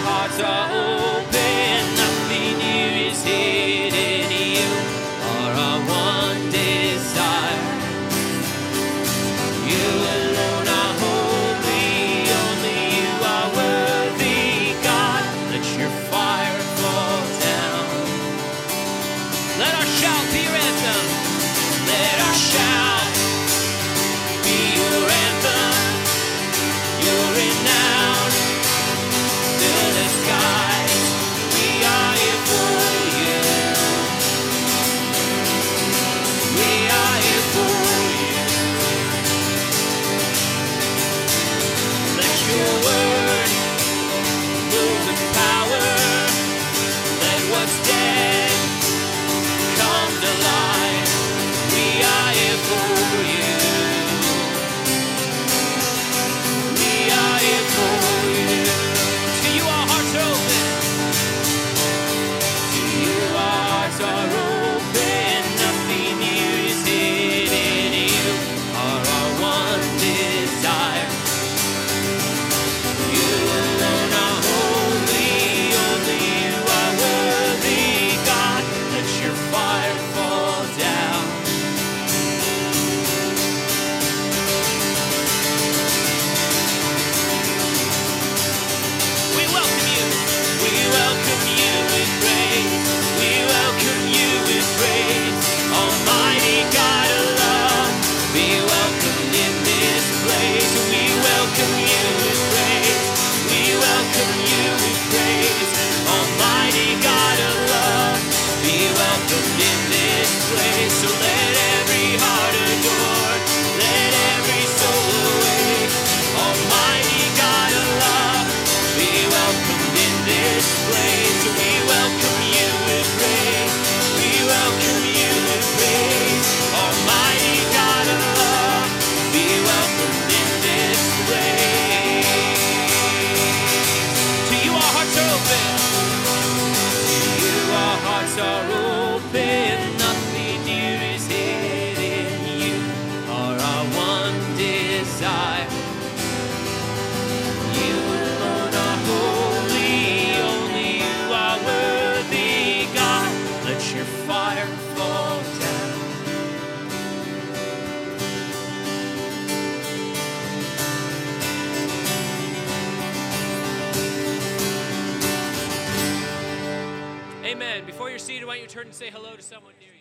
hearts are old. Your seat. why don't you turn and say hello to someone new?